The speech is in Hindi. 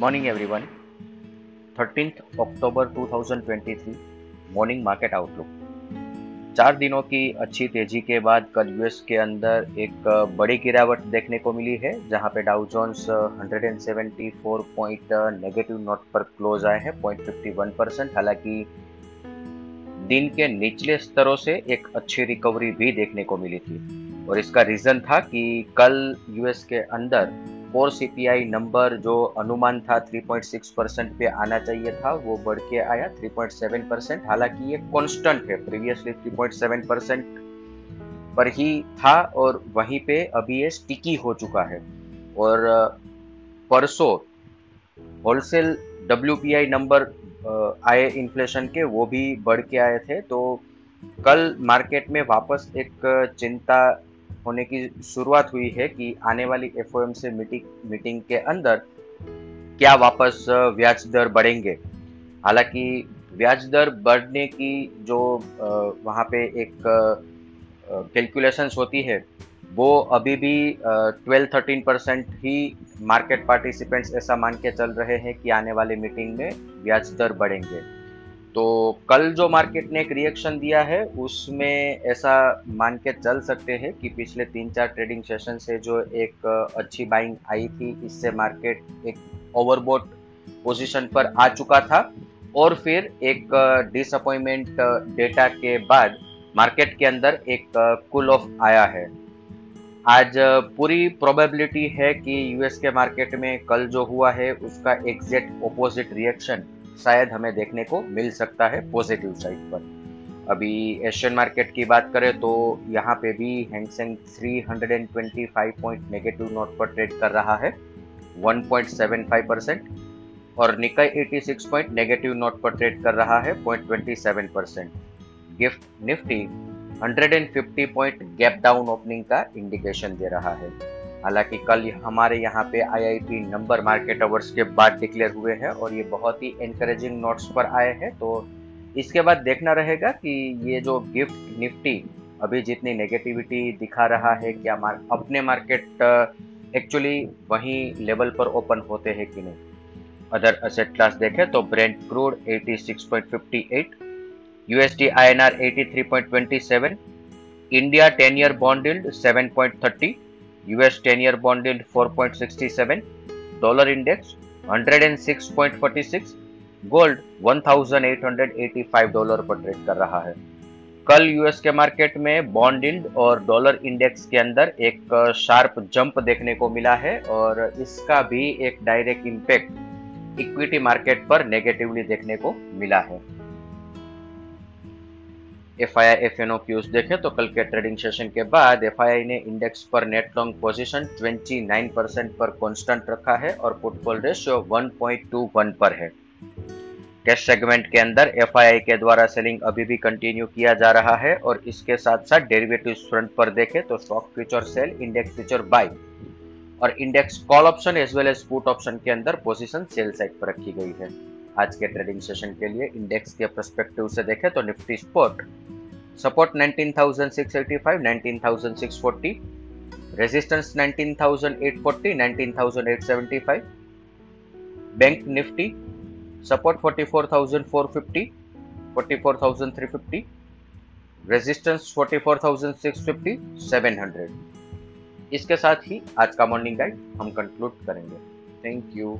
Morning everyone 13th October 2023 morning market outlook चार दिनों की अच्छी तेज़ी के बाद कल यूएस के अंदर एक बड़ी गिरावट देखने को मिली है, जहाँ पे Dow Jones 174 point negative note पर क्लोज आए हैं 0.51 परसेंट हालाँकि दिन के निचले स्तरों से एक अच्छी रिकवरी भी देखने को मिली थी। और इसका रीजन था कि कल यूएस के अंदर कोर सीपीआई नंबर जो अनुमान था 3.6 परसेंट पे आना चाहिए था, वो बढ़ के आया 3.7 परसेंट हालाँकि ये कांस्टेंट है प्रीवियसली 3.7 परसेंट पर ही था और वहीं पे अभी ये स्टिकी हो चुका है। और परसों होलसेल डब्ल्यूपीआई नंबर आए इन्फ्लेशन के, वो भी बढ़ के आए थे। तो कल मार्केट में वापस एक चिंता होने की शुरुआत हुई है कि आने वाली एफ़ मीटिंग मीटिंग के अंदर क्या वापस ब्याज दर बढ़ेंगे? हालाँकि ब्याज दर बढ़ने की जो वहाँ पे एक कैलकुलेशंस होती है, वो अभी भी ट्वेल्व थर्टीन परसेंट ही मार्केट पार्टिसिपेंट्स ऐसा मान के चल रहे हैं कि आने वाले मीटिंग में ब्याज दर बढ़ेंगे। तो कल जो मार्केट ने एक रिएक्शन दिया है, उसमें ऐसा मान के चल सकते हैं कि पिछले तीन चार ट्रेडिंग सेशन से जो एक अच्छी बाइंग आई थी, इससे मार्केट एक ओवरबोट पोजीशन पर आ चुका था। और फिर एक डिसअपॉइंटमेंट डेटा के बाद मार्केट के अंदर एक कूल ऑफ़ आया है। आज पूरी प्रोबेबिलिटी है कि यूएस के मार्केट में कल जो हुआ है, उसका एग्जैक्ट ओपोजिट रिएक्शन शायद हमें देखने को मिल सकता है पॉजिटिव साइड पर। अभी एशियन मार्केट की बात करें तो यहाँ पे भी Hang Seng 325 point negative note पर ट्रेड कर रहा है 1.75 परसेंट और निकाई 86 पॉइंट नेगेटिव नोट पर ट्रेड कर रहा है 0.27 percent GIFT Nifty 150 point gap down opening का इंडिकेशन दे रहा है। हालाँकि कल हमारे यहाँ पे आईआईटी नंबर मार्केट अवर्स के बाद डिक्लेयर हुए हैं और ये बहुत ही एनकरेजिंग नोट्स पर आए हैं। तो इसके बाद देखना रहेगा कि ये जो गिफ्ट निफ्टी अभी जितनी नेगेटिविटी दिखा रहा है क्या मार, अपने मार्केट एक्चुअली वही लेवल पर ओपन होते हैं कि नहीं। अदर असेट क्लास देखें तो Brent crude 86.58 USD INR 83.27 India 10 year bond yield 7.30 US 10 year bond yield 4.67, dollar index 106.46, gold 1885 dollar पर ट्रेड कर रहा है। कल यूएस के मार्केट में बॉन्ड यील्ड और डॉलर इंडेक्स के अंदर एक शार्प जंप देखने को मिला है और इसका भी एक डायरेक्ट इम्पैक्ट इक्विटी मार्केट पर नेगेटिवली देखने को मिला है। F I I F N O cues देखें तो कल के ट्रेडिंग सेशन के बाद एफ़ आई आई ने इंडेक्स पर नेट लॉन्ग पोजीशन 29 परसेंट पर कांस्टेंट रखा है और पुटफॉल रेशियो 1.21 पर है। कैश सेगमेंट के अंदर एफ़ आई आई के द्वारा सेलिंग अभी भी कंटिन्यू किया जा रहा है और इसके साथ साथ डेरिवेटिव फ्रंट पर देखें तो stock future sell index future buy और index call option as well as put option के अंदर पोजीशन सेल साइड पर रखी गई है। आज के ट्रेडिंग सेशन के लिए इंडेक्स के परस्पेक्टिव से देखें तो Nifty sport support 19,685, 19,640, resistance 19,840, 19,875, bank Nifty support 44,450, 44,350, resistance 44,650, 700 इसके साथ ही आज का मॉर्निंग गाइड हम कंक्लूड करेंगे. Thank you